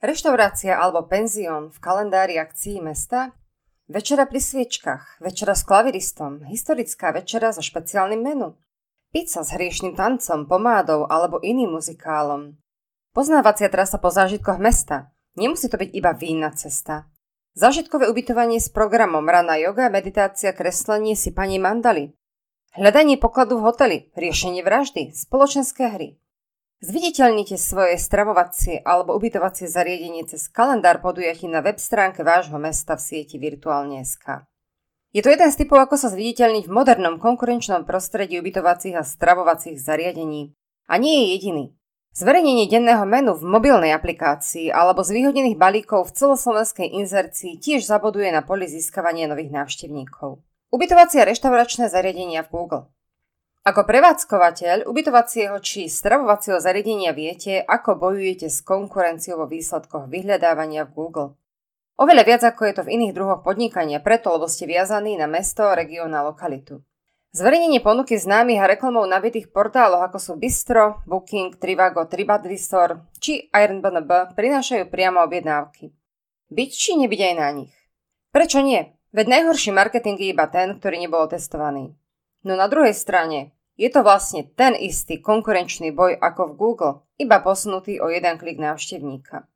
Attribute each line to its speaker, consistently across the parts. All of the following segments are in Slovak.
Speaker 1: Reštaurácia alebo penzión v kalendári akcií mesta? Večera pri sviečkach, večera s klaviristom, historická večera so špeciálnym menu. Pizza s hriešným tancom, pomádou alebo iným muzikálom. Poznávacia trasa po zážitkoch mesta. Nemusí to byť iba vínna cesta. Zážitkové ubytovanie s programom rana yoga, meditácia, kreslenie si pani mandali. Hľadanie pokladu v hoteli, riešenie vraždy, spoločenské hry. Zviditeľnite svoje stravovacie alebo ubytovacie zariadenie cez kalendár podujatí na web stránke vášho mesta v sieti Virtuálne.sk. Je to jeden z typov, ako sa zviditeľniť v modernom konkurenčnom prostredí ubytovacích a stravovacích zariadení. A nie je jediný. Zverejnenie denného menu v mobilnej aplikácii alebo z výhodnených balíkov v celoslovenskej inzercii tiež zaboduje na poli získavanie nových návštevníkov. Ubytovacie a reštauračné zariadenia v Google. Ako prevádzkovateľ ubytovacieho či stravovacieho zariadenia viete, ako bojujete s konkurenciou vo výsledkoch vyhľadávania v Google. Oveľa viac ako je to v iných druhoch podnikania, preto lebo ste viazaní na mesto, región a lokalitu. Zverejnenie ponuky známych a reklamov na nabitých portáloch ako sú Bistro, Booking, Trivago, TripAdvisor či Airbnb prinášajú priamo objednávky. Byť či nebyť aj na nich? Prečo nie? Veď najhorší marketing je iba ten, ktorý nebol testovaný. No na druhej strane, je to vlastne ten istý konkurenčný boj ako v Google, iba posunutý o jeden klik návštevníka.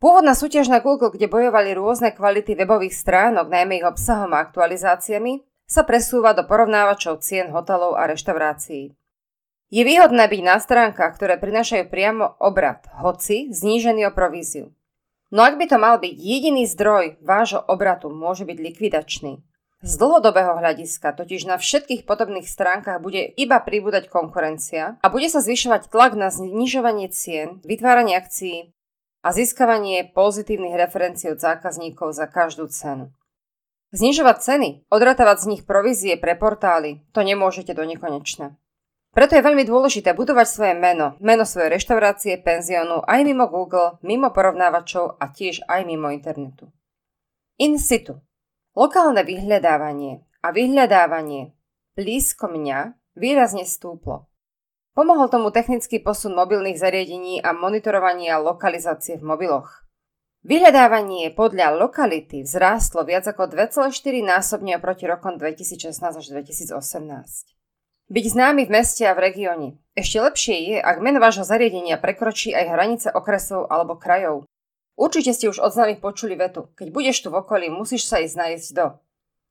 Speaker 1: Pôvodná súťaž na Google, kde bojovali rôzne kvality webových stránok, najmä ich obsahom a aktualizáciami, sa presúva do porovnávačov cien hotelov a reštaurácií. Je výhodné byť na stránkach, ktoré prinášajú priamo obrad, hoci znížený o províziu. No ak by to mal byť jediný zdroj vášho obratu, môže byť likvidačný. Z dlhodobého hľadiska totiž na všetkých podobných stránkach bude iba pribúdať konkurencia a bude sa zvyšovať tlak na znižovanie cien, vytváranie akcií a získavanie pozitívnych referencií od zákazníkov za každú cenu. Znižovať ceny, odratávať z nich provízie pre portály, to nemôžete do nekonečna. Preto je veľmi dôležité budovať svoje meno, meno svojej reštaurácie, penziónu aj mimo Google, mimo porovnávačov a tiež aj mimo internetu. In situ Lokálne vyhľadávanie a vyhľadávanie blízko mňa výrazne stúplo. Pomohol tomu technický posun mobilných zariadení a monitorovanie a lokalizácie v mobiloch. Vyhľadávanie podľa lokality vzrástlo viac ako 2,4 násobne oproti rokom 2016 až 2018. Byť známy v meste a v regióne. Ešte lepšie je, ak meno vášho zariadenia prekročí aj hranice okresov alebo krajov. Určite ste už od známych počuli vetu. Keď budeš tu v okolí, musíš sa ísť nájsť do.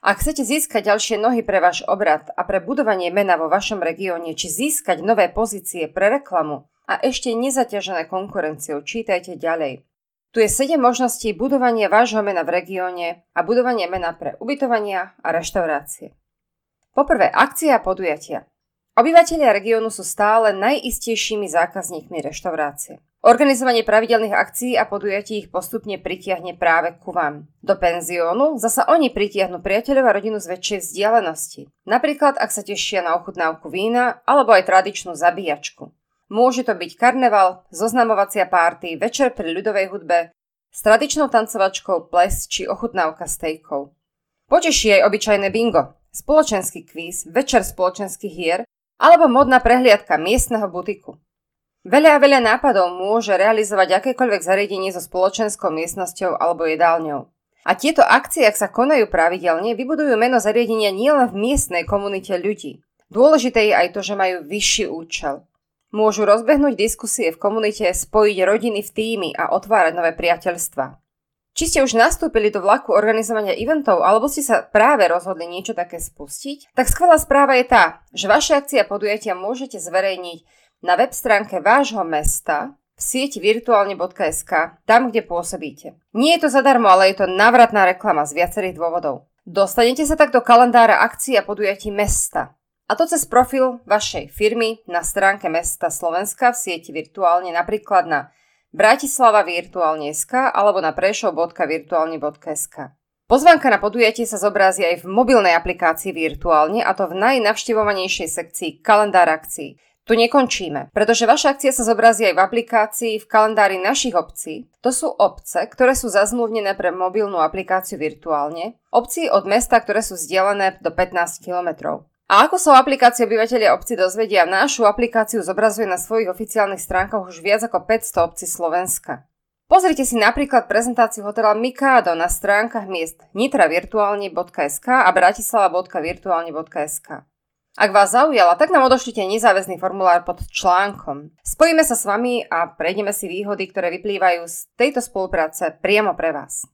Speaker 1: Ak chcete získať ďalšie nohy pre váš obrad a pre budovanie mena vo vašom regióne, či získať nové pozície pre reklamu a ešte nezaťažené konkurenciou, čítajte ďalej. Tu je 7 možností budovania vášho mena v regióne a budovanie mena pre ubytovania a reštaurácie. Poprvé, akcia a podujatia. Obyvatelia regiónu sú stále najistejšími zákazníkmi reštaurácie. Organizovanie pravidelných akcií a podujatí ich postupne pritiahne práve ku vám. Do penziónu zasa oni pritiahnu priateľov a rodinu z väčšej vzdialenosti. Napríklad, ak sa tešia na ochutnávku vína alebo aj tradičnú zabíjačku. Môže to byť karneval, zoznamovacia párty, večer pri ľudovej hudbe, s tradičnou tancovačkou, ples či ochutnávka stejkov. Poteší aj obyčajné bingo, spoločenský kvíz, večer spoločenských hier alebo modná prehliadka miestneho butiku. Veľa a veľa nápadov môže realizovať akékoľvek zariadenie so spoločenskou miestnosťou alebo jedálňou. A tieto akcie, ak sa konajú pravidelne, vybudujú meno zariadenia nielen v miestnej komunite ľudí. Dôležité je aj to, že majú vyšší účel. Môžu rozbehnúť diskusie v komunite, spojiť rodiny v týmy a otvárať nové priateľstva. Či ste už nastúpili do vlaku organizovania eventov alebo ste sa práve rozhodli niečo také spustiť, tak skvelá správa je tá, že vaše akcie a podujatia môžete zverejniť na web stránke vášho mesta v sieti virtuálne.sk, tam, kde pôsobíte. Nie je to zadarmo, ale je to návratná reklama z viacerých dôvodov. Dostanete sa tak do kalendára akcií a podujatí mesta. A to cez profil vašej firmy na stránke mesta Slovenska v sieti virtuálne, napríklad na Bratislava virtuálne.sk alebo na prešov.virtuálne.sk. Pozvánka na podujatie sa zobrazí aj v mobilnej aplikácii virtuálne a to v najnavštevovanejšej sekcii kalendár akcií. Tu nekončíme, pretože vaša akcia sa zobrazí aj v aplikácii v kalendári našich obcí. To sú obce, ktoré sú zazmluvnené pre mobilnú aplikáciu virtuálne, obcí od mesta, ktoré sú vzdialené do 15 km. A ako sa o aplikácii obyvateľia obci dozvedia, našu aplikáciu zobrazuje na svojich oficiálnych stránkach už viac ako 500 obcí Slovenska. Pozrite si napríklad prezentáciu hotela Mikado na stránkach miest nitravirtuálne.sk a bratislava.virtuálne.sk. Ak vás zaujala, tak nám odošlite nezáväzný formulár pod článkom. Spojíme sa s vami a prejdeme si výhody, ktoré vyplývajú z tejto spolupráce priamo pre vás.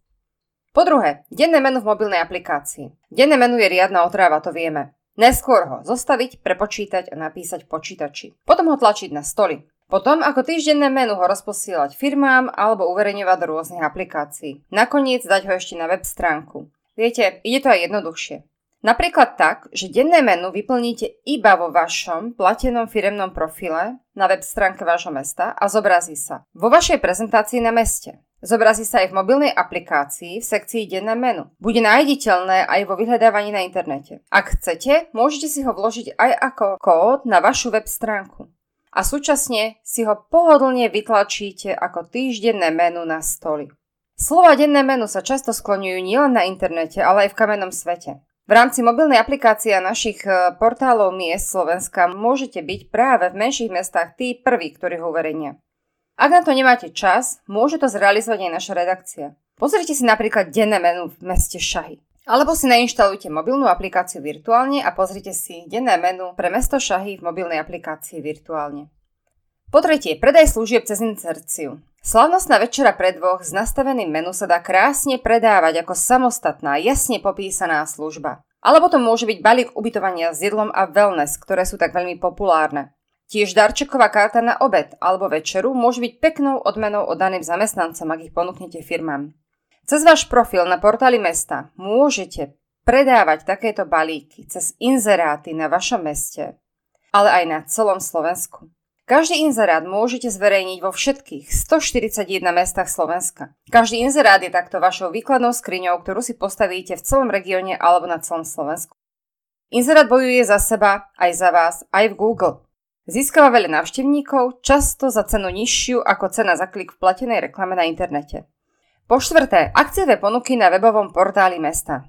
Speaker 1: Po druhé, denné menu v mobilnej aplikácii. Denné menu je riadna otráva, to vieme. Neskôr ho zostaviť, prepočítať a napísať v počítači. Potom ho tlačiť na stoly. Potom ako týždenné menu ho rozposielať firmám alebo uverejňovať do rôznych aplikácií. Nakoniec dať ho ešte na web stránku. Viete, ide to aj jednoduchšie. Napríklad tak, že denné menu vyplníte iba vo vašom platenom firemnom profile na web stránke vášho mesta a zobrazí sa vo vašej prezentácii na meste. Zobrazí sa aj v mobilnej aplikácii v sekcii denné menu. Bude nájditeľné aj vo vyhľadávaní na internete. Ak chcete, môžete si ho vložiť aj ako kód na vašu web stránku. A súčasne si ho pohodlne vytlačíte ako týždenné menu na stoli. Slova denné menu sa často skloňujú nielen na internete, ale aj v kamennom svete. V rámci mobilnej aplikácie a našich e, portálov miest Slovenska môžete byť práve v menších mestách tí prví, ktorí ho uverejnia. Ak na to nemáte čas, môže to zrealizovať aj naša redakcia. Pozrite si napríklad denné menu v meste Šahy. Alebo si nainštalujte mobilnú aplikáciu virtuálne a pozrite si denné menu pre mesto Šahy v mobilnej aplikácii virtuálne. Po tretie, predaj služieb cez inserciu. Slavnostná večera pre dvoch s nastaveným menu sa dá krásne predávať ako samostatná, jasne popísaná služba. Alebo to môže byť balík ubytovania s jedlom a wellness, ktoré sú tak veľmi populárne. Tiež darčeková karta na obed alebo večeru môže byť peknou odmenou oddaným zamestnancom, ak ich ponúknete firmám. Cez váš profil na portáli mesta môžete predávať takéto balíky cez inzeráty na vašom meste, ale aj na celom Slovensku. Každý inzerát môžete zverejniť vo všetkých 141 mestách Slovenska. Každý inzerát je takto vašou výkladnou skriňou, ktorú si postavíte v celom regióne alebo na celom Slovensku. Inzerát bojuje za seba, aj za vás, aj v Google. Získava veľa návštevníkov, často za cenu nižšiu ako cena za klik v platenej reklame na internete. Po štvrté, akciové ponuky na webovom portáli mesta.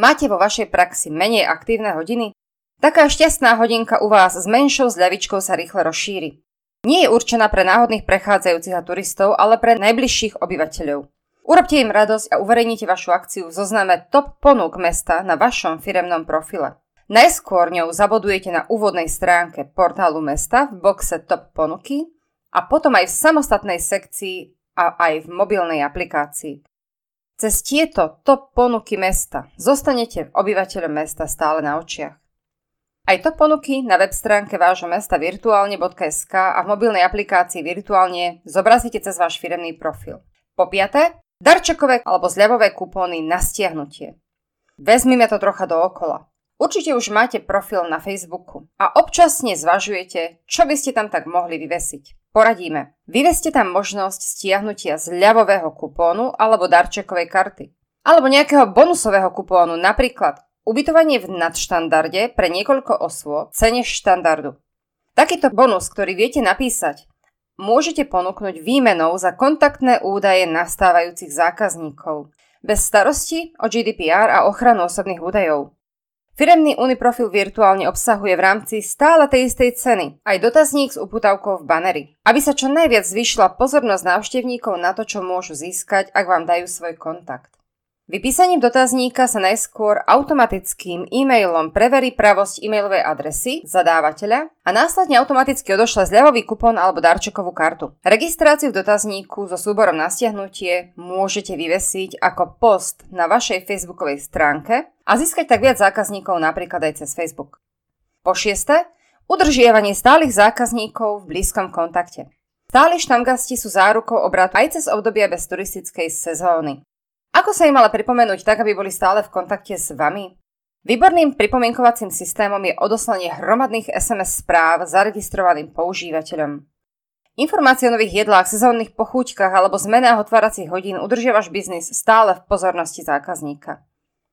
Speaker 1: Máte vo vašej praxi menej aktívne hodiny? Taká šťastná hodinka u vás s menšou zľavičkou sa rýchle rozšíri. Nie je určená pre náhodných prechádzajúcich a turistov, ale pre najbližších obyvateľov. Urobte im radosť a uverejnite vašu akciu v zozname top ponúk mesta na vašom firemnom profile. Najskôr ňou zabodujete na úvodnej stránke portálu mesta v boxe top ponuky a potom aj v samostatnej sekcii a aj v mobilnej aplikácii. Cez tieto top ponuky mesta zostanete obyvateľom mesta stále na očiach. Aj to ponuky na web stránke vášho mesta virtuálne.sk a v mobilnej aplikácii virtuálne zobrazíte cez váš firemný profil. Po piaté, darčekové alebo zľavové kupóny na stiahnutie. Vezmime to trocha dookola. Určite už máte profil na Facebooku a občasne zvažujete, čo by ste tam tak mohli vyvesiť. Poradíme. Vyveste tam možnosť stiahnutia zľavového kupónu alebo darčekovej karty. Alebo nejakého bonusového kupónu, napríklad Ubytovanie v nadštandarde pre niekoľko osôb cene štandardu. Takýto bonus, ktorý viete napísať, môžete ponúknuť výmenou za kontaktné údaje nastávajúcich zákazníkov, bez starosti o GDPR a ochranu osobných údajov. Firemný Uniprofil virtuálne obsahuje v rámci stále tej istej ceny aj dotazník s uputavkou v banery, aby sa čo najviac zvyšila pozornosť návštevníkov na to, čo môžu získať, ak vám dajú svoj kontakt. Vypísaním dotazníka sa najskôr automatickým e-mailom preverí pravosť e-mailovej adresy zadávateľa a následne automaticky odošle zľavový kupón alebo darčekovú kartu. Registráciu v dotazníku so súborom na stiahnutie môžete vyvesiť ako post na vašej facebookovej stránke a získať tak viac zákazníkov napríklad aj cez Facebook. Po šieste, udržiavanie stálych zákazníkov v blízkom kontakte. Stáli štamgasti sú zárukou obratu aj cez obdobia bez turistickej sezóny. Ako sa im ale pripomenúť tak, aby boli stále v kontakte s vami? Výborným pripomienkovacím systémom je odoslanie hromadných SMS správ zaregistrovaným používateľom. Informácie o nových jedlách, sezónnych pochúťkach alebo zmenách otváracích hodín udržia váš biznis stále v pozornosti zákazníka.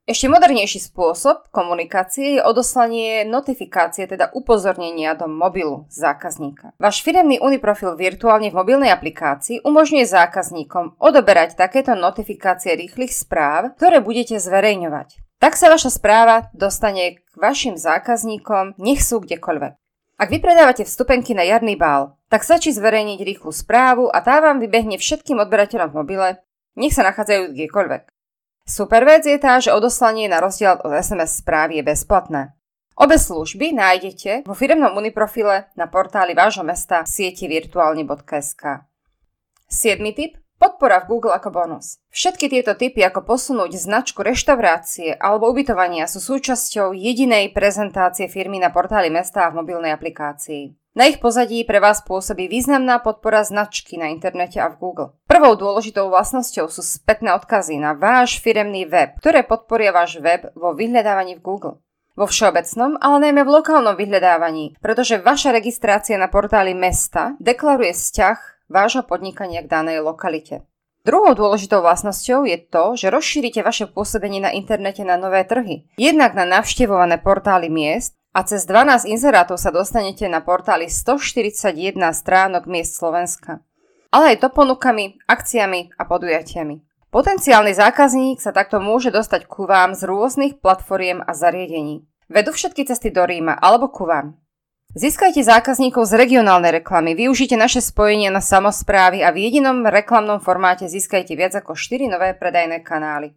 Speaker 1: Ešte modernejší spôsob komunikácie je odoslanie notifikácie, teda upozornenia do mobilu zákazníka. Váš firemný Uniprofil virtuálne v mobilnej aplikácii umožňuje zákazníkom odoberať takéto notifikácie rýchlych správ, ktoré budete zverejňovať. Tak sa vaša správa dostane k vašim zákazníkom, nech sú kdekoľvek. Ak vy predávate vstupenky na jarný bál, tak stačí zverejniť rýchlu správu a tá vám vybehne všetkým odberateľom v mobile, nech sa nachádzajú kdekoľvek. Super vec je tá, že odoslanie na rozdiel od SMS správy je bezplatné. Obe služby nájdete vo firemnom uniprofile na portáli vášho mesta v sieti virtuálne.sk. 7. tip Podpora v Google ako bonus. Všetky tieto typy, ako posunúť značku reštaurácie alebo ubytovania sú súčasťou jedinej prezentácie firmy na portáli mesta a v mobilnej aplikácii. Na ich pozadí pre vás pôsobí významná podpora značky na internete a v Google. Prvou dôležitou vlastnosťou sú spätné odkazy na váš firemný web, ktoré podporia váš web vo vyhľadávaní v Google. Vo všeobecnom, ale najmä v lokálnom vyhľadávaní, pretože vaša registrácia na portáli mesta deklaruje vzťah vášho podnikania k danej lokalite. Druhou dôležitou vlastnosťou je to, že rozšírite vaše pôsobenie na internete na nové trhy. Jednak na navštevované portály miest a cez 12 inzerátov sa dostanete na portály 141 stránok miest Slovenska. Ale aj to ponukami, akciami a podujatiami. Potenciálny zákazník sa takto môže dostať ku vám z rôznych platformiem a zariadení. Vedú všetky cesty do Ríma alebo ku vám. Získajte zákazníkov z regionálnej reklamy, využite naše spojenie na samozprávy a v jedinom reklamnom formáte získajte viac ako 4 nové predajné kanály.